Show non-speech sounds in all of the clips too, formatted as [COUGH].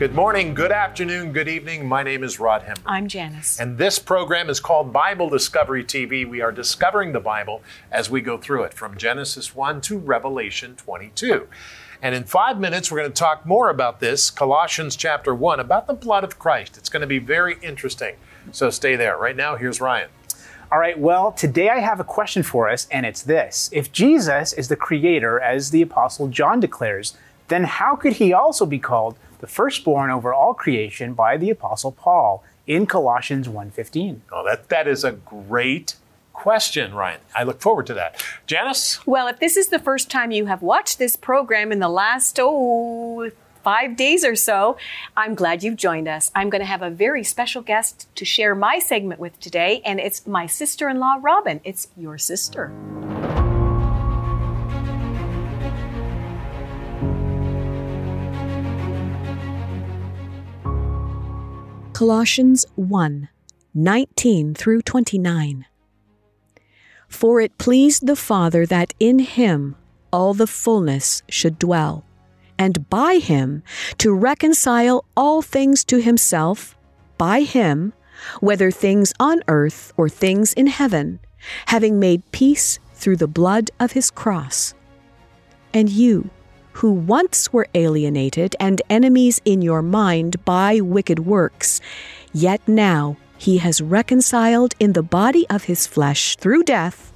Good morning, good afternoon, good evening. My name is Rod Hembree. I'm Janice. And this program is called Bible Discovery TV. We are discovering the Bible as we go through it from Genesis 1 to Revelation 22. And in five minutes, we're going to talk more about this, Colossians chapter 1, about the blood of Christ. It's going to be very interesting. So stay there. Right now, here's Ryan. All right, well, today I have a question for us, and it's this If Jesus is the creator, as the Apostle John declares, then how could he also be called the firstborn over all creation by the apostle Paul in Colossians 1:15. Oh, that that is a great question, Ryan. I look forward to that. Janice? Well, if this is the first time you have watched this program in the last oh five days or so, I'm glad you've joined us. I'm going to have a very special guest to share my segment with today, and it's my sister in law, Robin. It's your sister. Colossians 1 19 through 29. For it pleased the Father that in him all the fullness should dwell, and by him to reconcile all things to himself, by him, whether things on earth or things in heaven, having made peace through the blood of his cross. And you, who once were alienated and enemies in your mind by wicked works, yet now he has reconciled in the body of his flesh through death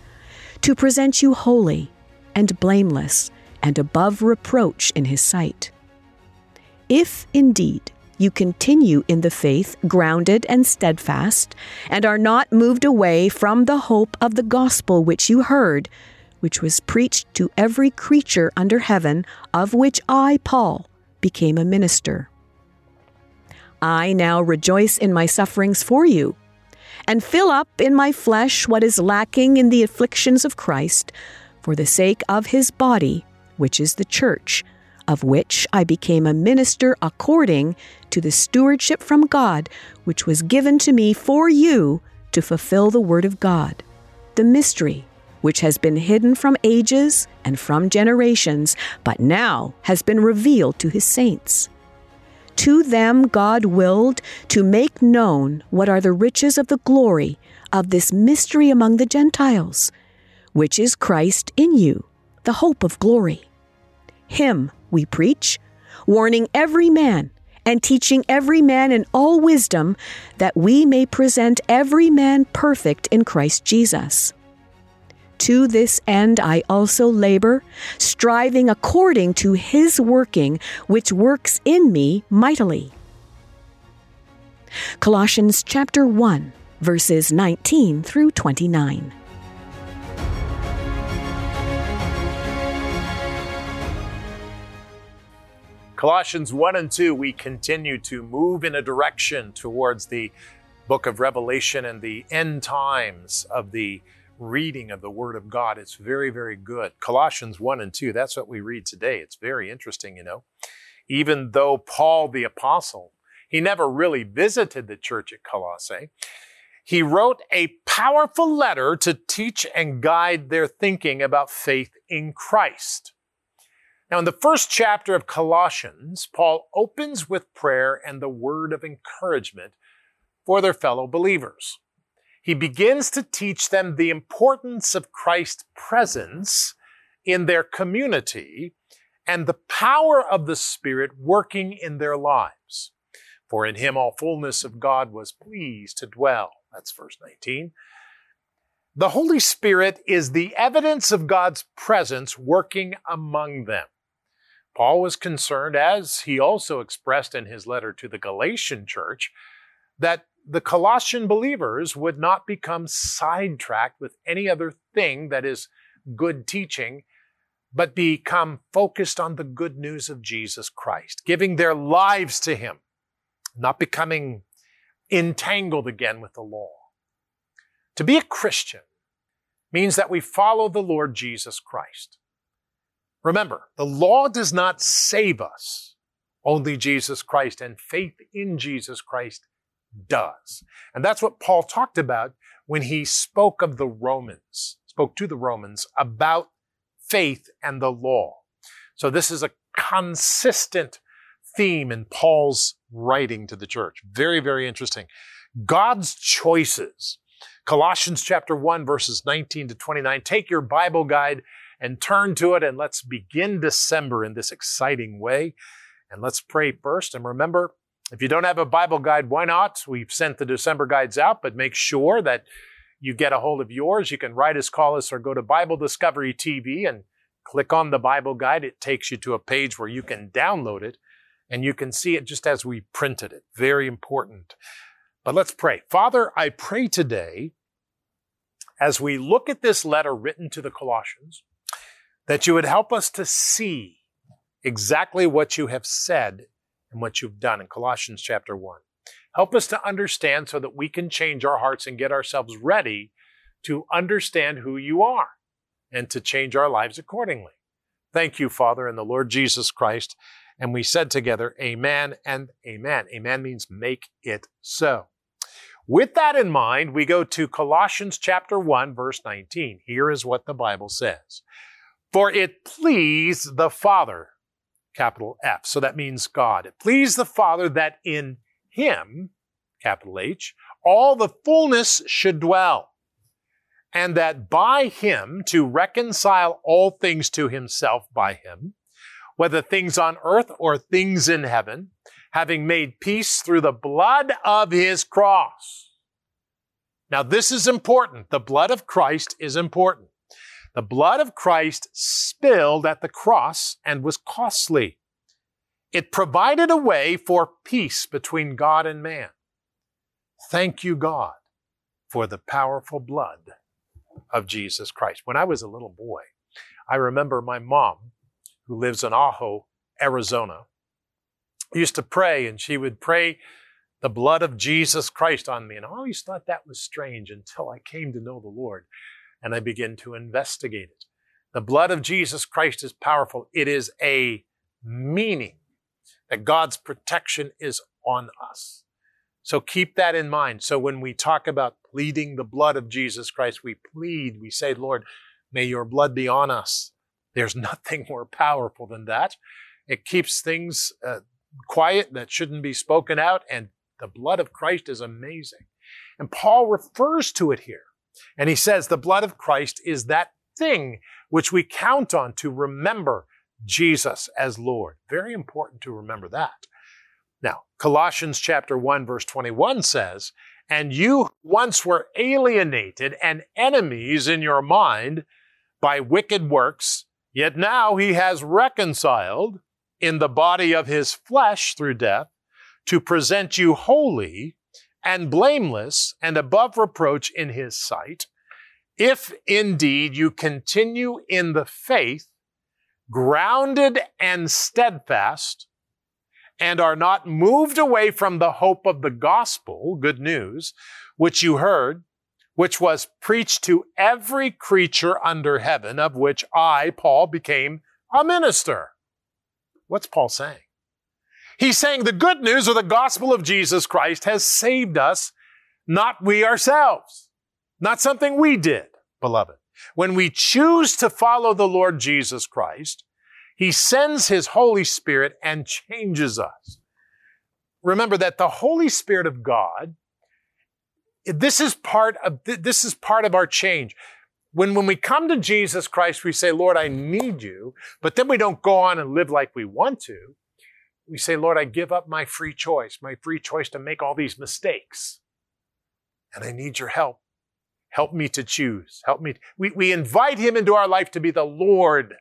to present you holy and blameless and above reproach in his sight. If indeed you continue in the faith, grounded and steadfast, and are not moved away from the hope of the gospel which you heard, which was preached to every creature under heaven, of which I, Paul, became a minister. I now rejoice in my sufferings for you, and fill up in my flesh what is lacking in the afflictions of Christ, for the sake of his body, which is the church, of which I became a minister according to the stewardship from God, which was given to me for you to fulfill the word of God, the mystery which has been hidden from ages and from generations, but now has been revealed to his saints. To them God willed to make known what are the riches of the glory of this mystery among the Gentiles, which is Christ in you, the hope of glory. Him we preach, warning every man and teaching every man in all wisdom, that we may present every man perfect in Christ Jesus. To this end I also labor, striving according to his working, which works in me mightily. Colossians chapter 1, verses 19 through 29. Colossians 1 and 2, we continue to move in a direction towards the book of Revelation and the end times of the reading of the Word of God. It's very, very good. Colossians 1 and 2, that's what we read today. It's very interesting, you know. Even though Paul the Apostle, he never really visited the church at Colossae, he wrote a powerful letter to teach and guide their thinking about faith in Christ. Now, in the first chapter of Colossians, Paul opens with prayer and the word of encouragement for their fellow believers he begins to teach them the importance of Christ's presence in their community and the power of the Spirit working in their lives. For in him all fullness of God was pleased to dwell. That's verse 19. The Holy Spirit is the evidence of God's presence working among them. Paul was concerned, as he also expressed in his letter to the Galatian church, that the Colossian believers would not become sidetracked with any other thing that is good teaching, but become focused on the good news of Jesus Christ, giving their lives to Him, not becoming entangled again with the law. To be a Christian means that we follow the Lord Jesus Christ. Remember, the law does not save us, only Jesus Christ and faith in Jesus Christ does. And that's what Paul talked about when he spoke of the Romans, spoke to the Romans about faith and the law. So this is a consistent theme in Paul's writing to the church. Very, very interesting. God's choices. Colossians chapter 1, verses 19 to 29. Take your Bible guide and turn to it, and let's begin December in this exciting way. And let's pray first. And remember, if you don't have a Bible guide, why not? We've sent the December guides out, but make sure that you get a hold of yours. You can write us, call us, or go to Bible Discovery TV and click on the Bible guide. It takes you to a page where you can download it and you can see it just as we printed it. Very important. But let's pray. Father, I pray today as we look at this letter written to the Colossians that you would help us to see exactly what you have said and what you've done in Colossians chapter 1. Help us to understand so that we can change our hearts and get ourselves ready to understand who you are and to change our lives accordingly. Thank you, Father, in the Lord Jesus Christ. And we said together, Amen and Amen. Amen means make it so. With that in mind, we go to Colossians chapter 1, verse 19. Here is what the Bible says. For it pleased the Father, capital F. So that means God. It pleased the Father that in him, capital H, all the fullness should dwell, and that by him to reconcile all things to himself by him, whether things on earth or things in heaven, having made peace through the blood of his cross. Now, this is important. The blood of Christ is important. The blood of Christ spilled at the cross and was costly. It provided a way for peace between God and man. Thank you, God, for the powerful blood of Jesus Christ. When I was a little boy, I remember my mom, who lives in Ajo, Arizona, used to pray, and she would pray the blood of Jesus Christ on me. And I always thought that was strange until I came to know the Lord and I begin to investigate it. The blood of Jesus Christ is powerful. It is a meaning that God's protection is on us. So keep that in mind. So when we talk about pleading the blood of Jesus Christ, we plead, we say, Lord, may your blood be on us. There's [LAUGHS] nothing more powerful than that. It keeps things uh, quiet that shouldn't be spoken out, and the blood of Christ is amazing. And Paul refers to it here. And he says the blood of Christ is that thing which we count on to remember Jesus as Lord. Very important to remember that. Now, Colossians chapter 1 verse 21 says, "And you once were alienated and enemies in your mind by wicked works, yet now he has reconciled in the body of his flesh through death to present you holy and blameless and above reproach in his sight, if indeed you continue in the faith grounded and steadfast, and are not moved away from the hope of the gospel, good news, which you heard, which was preached to every creature under heaven, of which I, Paul, became a minister. What's Paul saying? He's saying the good news or the gospel of Jesus Christ has saved us, not we ourselves, not something we did, beloved. When we choose to follow the Lord Jesus Christ, He sends His Holy Spirit and changes us. Remember that the Holy Spirit of God, this is part of, this is part of our change. When, when we come to Jesus Christ, we say, Lord, I need you, but then we don't go on and live like we want to. We say, Lord, I give up my free choice, my free choice to make all these mistakes. And I need your help. Help me to choose. Help me. We, we invite him into our life to be the Lord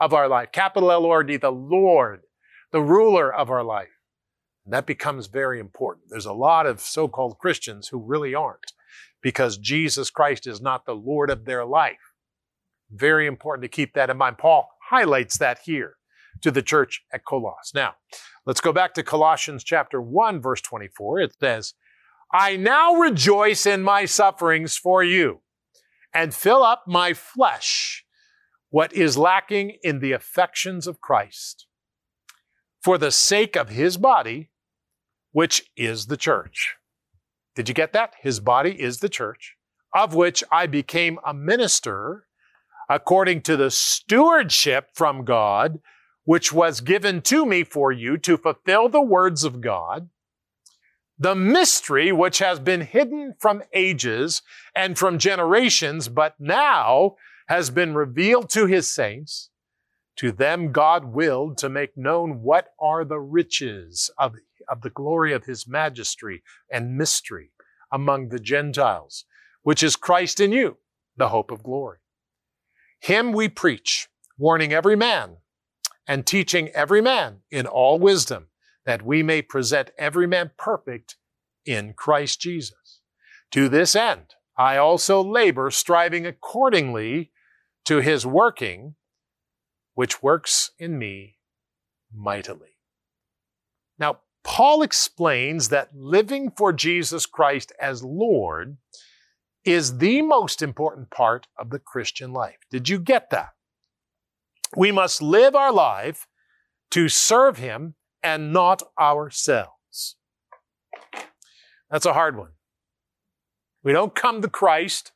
of our life. Capital L O R D, the Lord, the ruler of our life. And that becomes very important. There's a lot of so-called Christians who really aren't because Jesus Christ is not the Lord of their life. Very important to keep that in mind. Paul highlights that here to the church at Colossus. Now, let's go back to Colossians chapter 1 verse 24. It says, I now rejoice in my sufferings for you and fill up my flesh what is lacking in the affections of Christ for the sake of his body, which is the church. Did you get that? His body is the church, of which I became a minister according to the stewardship from God which was given to me for you to fulfill the words of God, the mystery which has been hidden from ages and from generations, but now has been revealed to his saints. To them God willed to make known what are the riches of, of the glory of his majesty and mystery among the Gentiles, which is Christ in you, the hope of glory. Him we preach, warning every man and teaching every man in all wisdom, that we may present every man perfect in Christ Jesus. To this end, I also labor, striving accordingly to his working, which works in me mightily. Now, Paul explains that living for Jesus Christ as Lord is the most important part of the Christian life. Did you get that? We must live our life to serve Him and not ourselves. That's a hard one. We don't come to Christ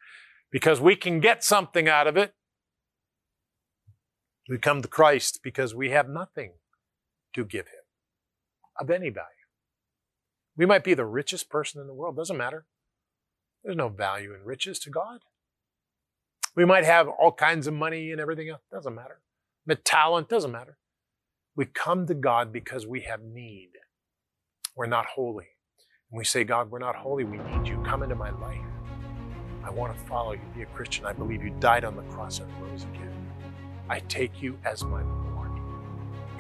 because we can get something out of it. We come to Christ because we have nothing to give Him of any value. We might be the richest person in the world, doesn't matter. There's no value in riches to God. We might have all kinds of money and everything else, doesn't matter talent, doesn't matter. We come to God because we have need. We're not holy. And we say, God, we're not holy. We need you. Come into my life. I want to follow you, be a Christian. I believe you died on the cross and rose again. I take you as my Lord.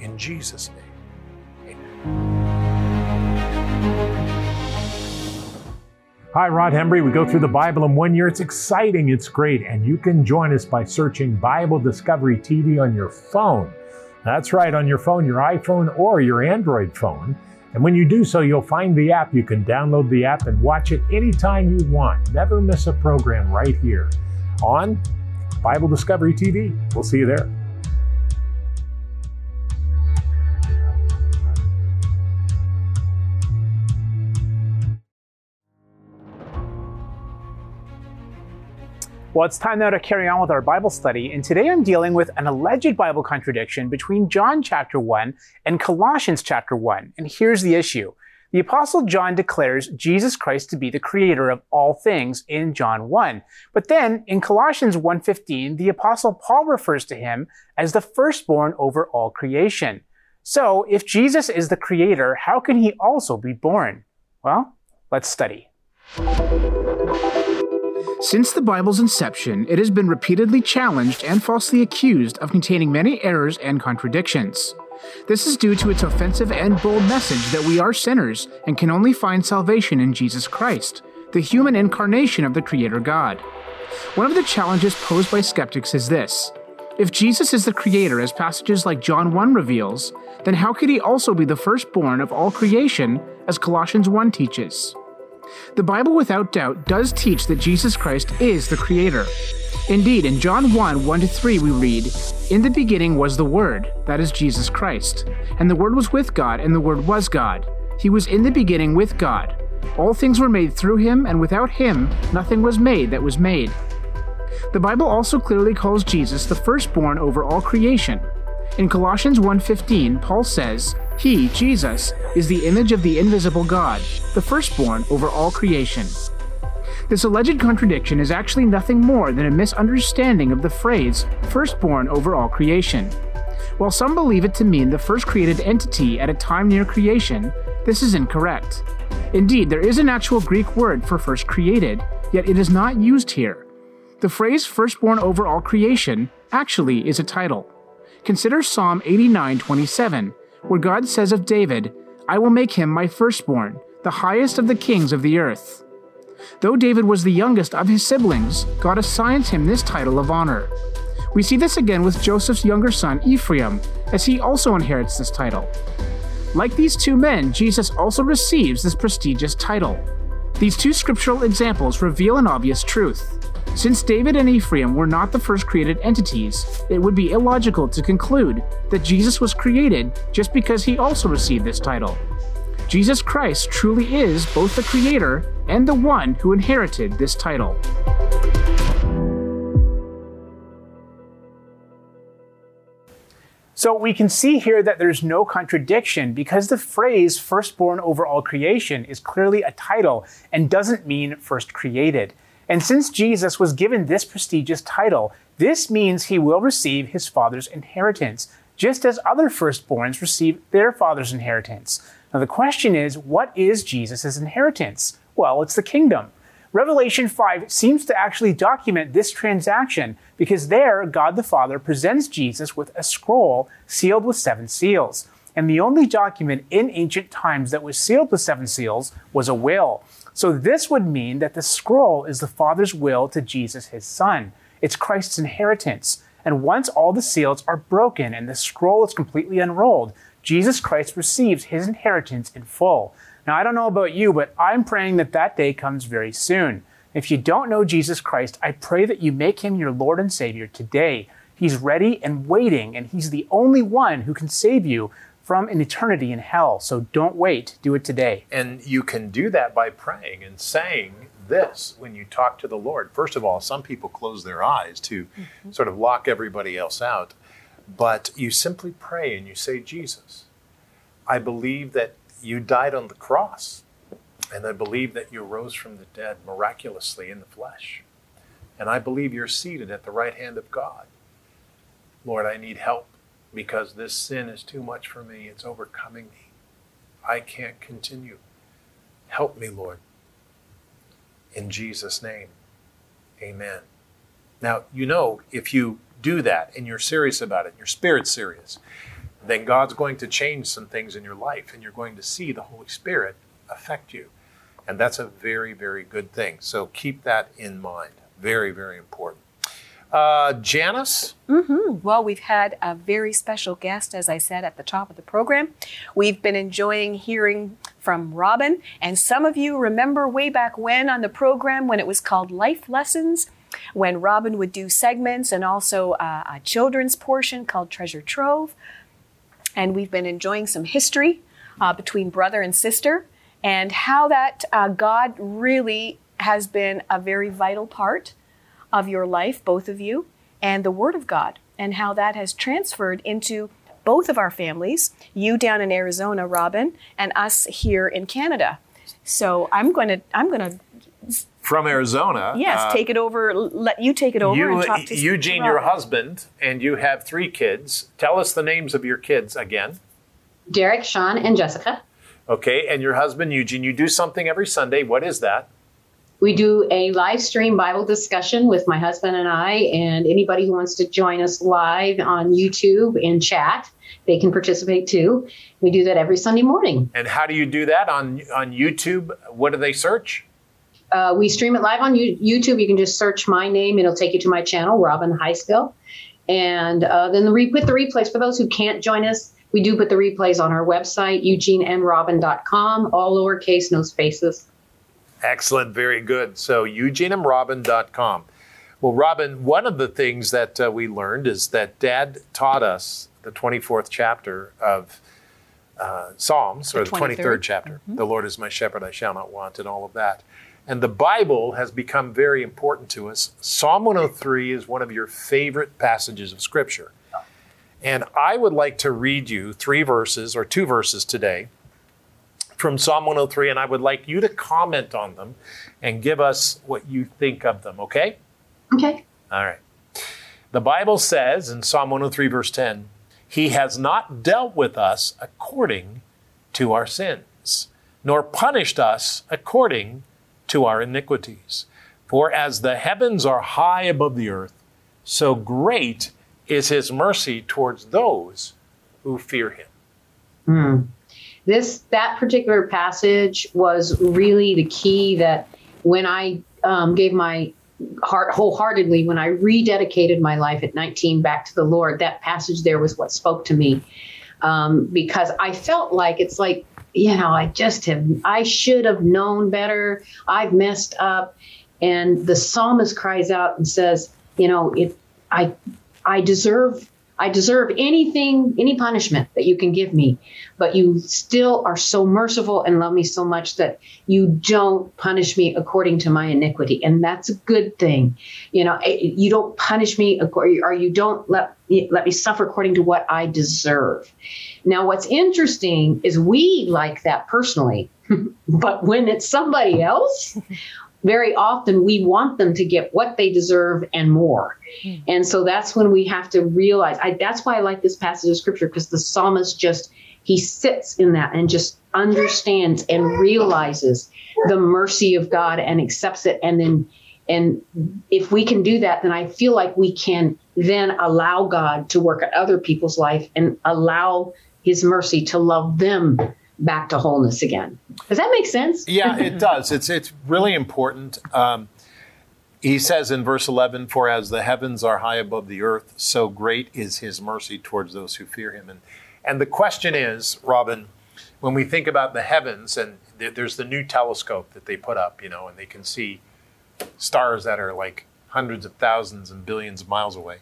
In Jesus' name, amen. Hi, Rod Hembree. We go through the Bible in one year. It's exciting, it's great, and you can join us by searching Bible Discovery TV on your phone. That's right, on your phone, your iPhone or your Android phone. And when you do so, you'll find the app. You can download the app and watch it anytime you want. Never miss a program right here on Bible Discovery TV. We'll see you there. Well, it's time now to carry on with our Bible study, and today I'm dealing with an alleged Bible contradiction between John chapter 1 and Colossians chapter 1. And here's the issue. The apostle John declares Jesus Christ to be the creator of all things in John 1. But then in Colossians 1:15, the apostle Paul refers to him as the firstborn over all creation. So, if Jesus is the creator, how can he also be born? Well, let's study. Since the Bible's inception, it has been repeatedly challenged and falsely accused of containing many errors and contradictions. This is due to its offensive and bold message that we are sinners and can only find salvation in Jesus Christ, the human incarnation of the Creator God. One of the challenges posed by skeptics is this If Jesus is the Creator, as passages like John 1 reveals, then how could he also be the firstborn of all creation, as Colossians 1 teaches? The Bible, without doubt, does teach that Jesus Christ is the Creator. Indeed, in John 1 1 3, we read, In the beginning was the Word, that is Jesus Christ. And the Word was with God, and the Word was God. He was in the beginning with God. All things were made through him, and without him nothing was made that was made. The Bible also clearly calls Jesus the firstborn over all creation. In Colossians 1:15, Paul says, "He, Jesus, is the image of the invisible God, the firstborn over all creation." This alleged contradiction is actually nothing more than a misunderstanding of the phrase firstborn over all creation. While some believe it to mean the first created entity at a time near creation, this is incorrect. Indeed, there is an actual Greek word for first created, yet it is not used here. The phrase firstborn over all creation actually is a title. Consider Psalm 89:27, where God says of David, "I will make him my firstborn, the highest of the kings of the earth." Though David was the youngest of his siblings, God assigns him this title of honor. We see this again with Joseph's younger son Ephraim, as he also inherits this title. Like these two men, Jesus also receives this prestigious title. These two scriptural examples reveal an obvious truth. Since David and Ephraim were not the first created entities, it would be illogical to conclude that Jesus was created just because he also received this title. Jesus Christ truly is both the creator and the one who inherited this title. So we can see here that there's no contradiction because the phrase firstborn over all creation is clearly a title and doesn't mean first created. And since Jesus was given this prestigious title, this means he will receive his father's inheritance, just as other firstborns receive their father's inheritance. Now the question is, what is Jesus' inheritance? Well, it's the kingdom. Revelation 5 seems to actually document this transaction because there God the Father presents Jesus with a scroll sealed with seven seals. And the only document in ancient times that was sealed with seven seals was a will. So this would mean that the scroll is the Father's will to Jesus, his Son. It's Christ's inheritance. And once all the seals are broken and the scroll is completely unrolled, Jesus Christ receives his inheritance in full. Now, I don't know about you, but I'm praying that that day comes very soon. If you don't know Jesus Christ, I pray that you make him your Lord and Savior today. He's ready and waiting, and he's the only one who can save you from an eternity in hell. So don't wait, do it today. And you can do that by praying and saying this when you talk to the Lord. First of all, some people close their eyes to mm-hmm. sort of lock everybody else out. But you simply pray and you say, Jesus, I believe that you died on the cross. And I believe that you rose from the dead miraculously in the flesh. And I believe you're seated at the right hand of God. Lord, I need help because this sin is too much for me. It's overcoming me. I can't continue. Help me, Lord. In Jesus' name, amen. Now, you know, if you do that and you're serious about it, your spirit's serious, then God's going to change some things in your life and you're going to see the Holy Spirit affect you. And that's a very, very good thing. So keep that in mind. Very, very important. Uh, Janice? Mm-hmm. Well, we've had a very special guest, as I said at the top of the program. We've been enjoying hearing from Robin, and some of you remember way back when on the program when it was called Life Lessons, when Robin would do segments and also uh, a children's portion called Treasure Trove and we've been enjoying some history uh, between brother and sister and how that uh, God really has been a very vital part of your life, both of you, and the Word of God, and how that has transferred into both of our families, you down in Arizona, Robin, and us here in Canada. So I'm going to I'm going to from Arizona. Yes, uh, take it over. Let you take it over you, and talk to Eugene, your husband, and you have three kids. Tell us the names of your kids again. Derek, Sean, and Jessica. Okay, and your husband Eugene. You do something every Sunday. What is that? We do a live stream Bible discussion with my husband and I, and anybody who wants to join us live on YouTube and chat, they can participate too. We do that every Sunday morning. And how do you do that on on YouTube? What do they search? Uh, we stream it live on YouTube. You can just search my name, it'll take you to my channel, Robin Heiskell. And uh, then the re- put the replays for those who can't join us. We do put the replays on our website, eugeneandrobin.com, all lowercase, no spaces. Excellent, very good. So, eugeneandrobin.com. Well, Robin, one of the things that uh, we learned is that Dad taught us the 24th chapter of uh, Psalms, the or the 23rd, 23rd chapter. Mm-hmm. The Lord is my shepherd, I shall not want, and all of that. And the Bible has become very important to us. Psalm 103 is one of your favorite passages of Scripture. And I would like to read you three verses or two verses today from Psalm 103, and I would like you to comment on them and give us what you think of them, okay? Okay. All right. The Bible says in Psalm 103, verse 10, He has not dealt with us according to our sins, nor punished us according to our iniquities. For as the heavens are high above the earth, so great is his mercy towards those who fear him. Mm. This that particular passage was really the key that when I um, gave my heart wholeheartedly when I rededicated my life at 19 back to the Lord, that passage there was what spoke to me. Um, because I felt like it's like you know, I just have, I should have known better. I've messed up. And the psalmist cries out and says, you know, it, I, I deserve, I deserve anything, any punishment that you can give me, but you still are so merciful and love me so much that you don't punish me according to my iniquity. And that's a good thing. You know, eh, you don't punish me or you don't let, let me suffer according to what I deserve. Now, what's interesting is we like that personally, [LAUGHS] but when it's somebody else, very often we want them to get what they deserve and more. Mm. And so that's when we have to realize I, that's why I like this passage of scripture because the psalmist just he sits in that and just understands and realizes the mercy of God and accepts it and then and if we can do that then I feel like we can then allow God to work at other people's life and allow his mercy to love them back to wholeness again. Does that make sense? yeah, it does. It's it's really important. Um, he says in verse 11, For as the heavens are high above the earth, so great is his mercy towards those who fear him. And, and the question is, Robin, when we think about the heavens, and there's the new telescope that they put up, you know, and they can see stars that are like hundreds of thousands and billions of miles away.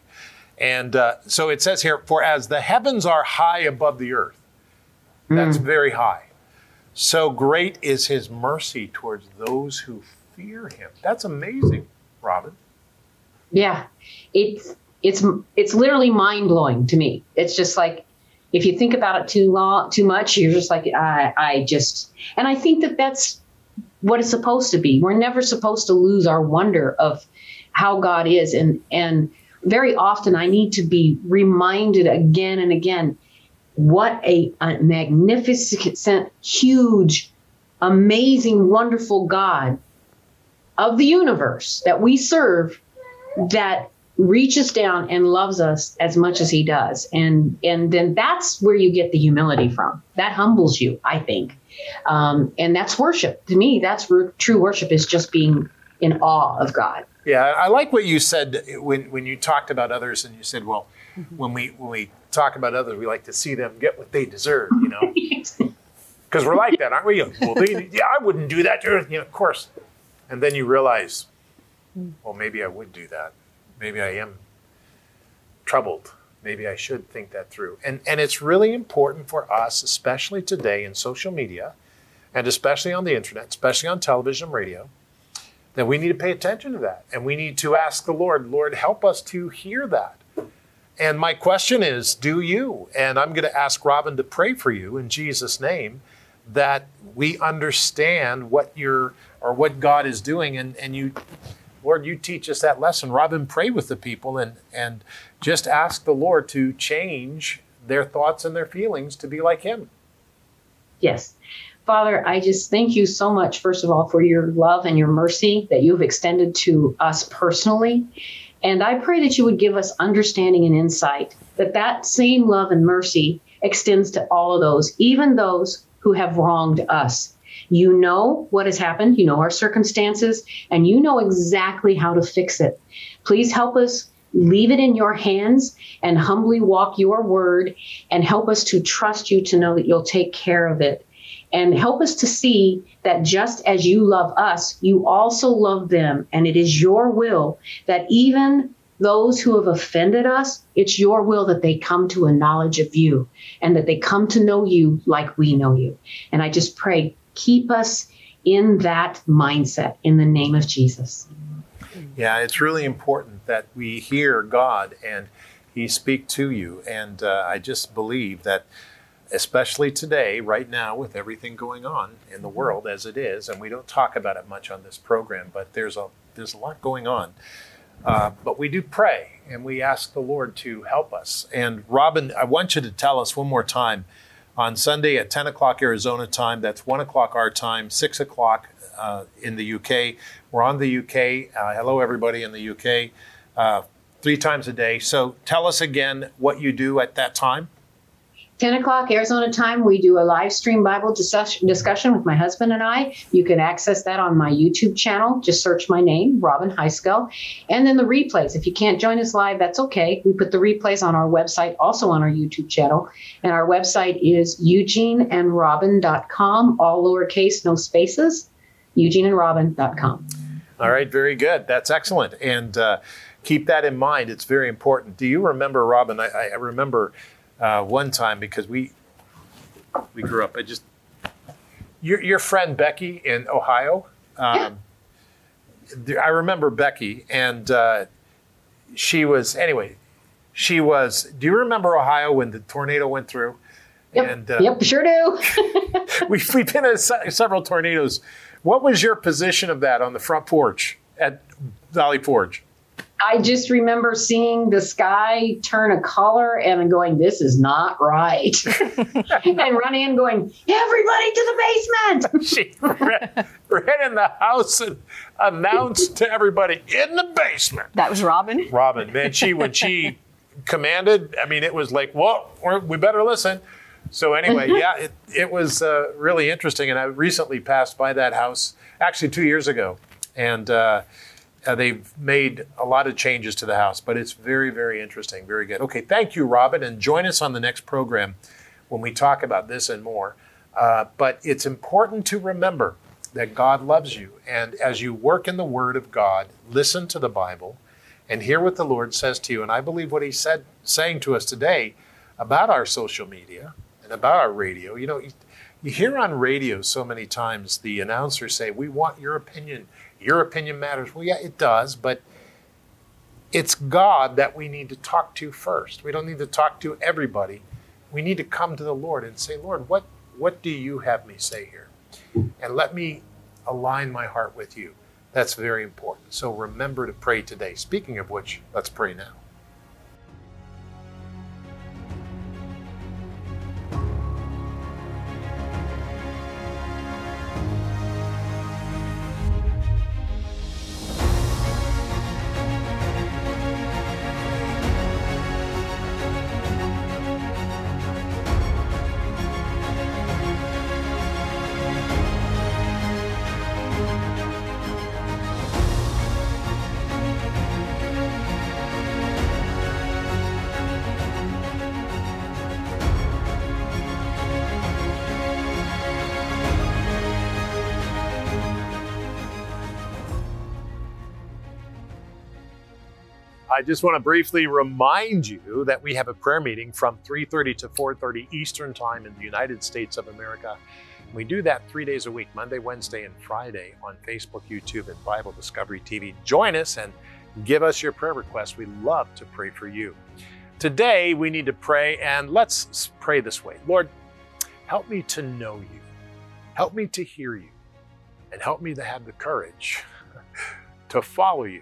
And uh, so it says here, For as the heavens are high above the earth, that's mm. very high. So great is his mercy towards those who fear him. That's amazing, Robin. Yeah. It's it's it's literally mind blowing to me. It's just like if you think about it too long, too much, you're just like I I just and I think that that's what it's supposed to be. We're never supposed to lose our wonder of how God is and and very often I need to be reminded again and again what a, a magnificent, huge, amazing, wonderful God of the universe that we serve that reaches down and loves us as much as he does. And and then that's where you get the humility from. That humbles you i think. Um, and that's worship. To me that's true worship is just being in awe of god. Yeah i like what you said when when you talked about others and you said well mm-hmm. when we when we talk about others, we like to see them get what they deserve, you know? [LAUGHS] Because we're like that, aren't we? Well, they, yeah, I wouldn't do that. You know, of course. And then you realize, well, maybe I would do that. Maybe I am troubled. Maybe I should think that through. And, and it's really important for us, especially today in social media, and especially on the internet, especially on television and radio, that we need to pay attention to that. And we need to ask the Lord, Lord, help us to hear that. And my question is, do you? And I'm going to ask Robin to pray for you in Jesus' name that we understand what you're or what God is doing and, and you Lord, you teach us that lesson. Robin, pray with the people and and just ask the Lord to change their thoughts and their feelings to be like him. Yes. Father, I just thank you so much, first of all, for your love and your mercy that you've extended to us personally. And I pray that you would give us understanding and insight that that same love and mercy extends to all of those, even those who have wronged us. You know what has happened, you know our circumstances, and you know exactly how to fix it. Please help us leave it in your hands and humbly walk your word and help us to trust you to know that you'll take care of it and help us to see that just as you love us, you also love them. And it is your will that even those who have offended us, it's your will that they come to a knowledge of you and that they come to know you like we know you. And I just pray, keep us in that mindset in the name of Jesus. Yeah, it's really important that we hear God and He speak to you. And uh, I just believe that especially today, right now, with everything going on in the mm-hmm. world as it is, and we don't talk about it much on this program, but there's a there's a lot going on. Uh, but we do pray and we ask the Lord to help us. And Robin, I want you to tell us one more time on Sunday at 10 o'clock Arizona time. That's 1 o'clock our time, 6 o'clock uh, in the UK. We're on the UK. Uh, hello, everybody in the UK. Uh, three times a day. So tell us again what you do at that time. 10 o'clock Arizona time, we do a live stream Bible discussion with my husband and I. You can access that on my YouTube channel. Just search my name, Robin Heiskell. And then the replays. If you can't join us live, that's okay. We put the replays on our website, also on our YouTube channel. And our website is eugeneandrobin.com, all lowercase, no spaces, eugeneandrobin.com. All right, very good. That's excellent. And uh, keep that in mind. It's very important. Do you remember, Robin? I, I remember uh, one time because we we grew up. I just your your friend Becky in Ohio. Um, I remember Becky, and uh, she was anyway. She was. Do you remember Ohio when the tornado went through? Yep, And uh, yep, sure do. [LAUGHS] we've, we've been in several tornadoes. What was your position of that on the front porch at Valley Forge? I just remember seeing the sky turn a color and going, "This is not right," [LAUGHS] and running in, going, "Everybody to the basement!" [LAUGHS] She ran, ran in the house and announced to everybody in the basement. That was Robin. Robin, man, she when she commanded, I mean, it was like, whoa, we're, we better listen. So anyway, [LAUGHS] yeah, it, it was uh, really interesting, and I recently passed by that house, actually two years ago, and uh, uh, they've made a lot of changes to the house, but it's very, very interesting, very good. Okay, thank you, Robin, and join us on the next program when we talk about this and more. Uh, but it's important to remember that God loves you, and as you work in the Word of God, listen to the Bible and hear what the Lord says to you. And I believe what He said, saying to us today about our social media and about our radio. You know, you, you hear on radio so many times the announcers say, "We want your opinion. Your opinion matters." Well, yeah, it does, but it's God that we need to talk to first. We don't need to talk to everybody. We need to come to the Lord and say, "Lord, what what do you have me say here?" And let me align my heart with you. That's very important. So remember to pray today. Speaking of which, let's pray now. I just want to briefly remind you that we have a prayer meeting from 3:30 to 4:30 Eastern Time in the United States of America. We do that 3 days a week, Monday, Wednesday, and Friday on Facebook, YouTube, and Bible Discovery TV. Join us and give us your prayer requests. We love to pray for you. Today we need to pray and let's pray this way. Lord, help me to know you. Help me to hear you. And help me to have the courage [LAUGHS] to follow you.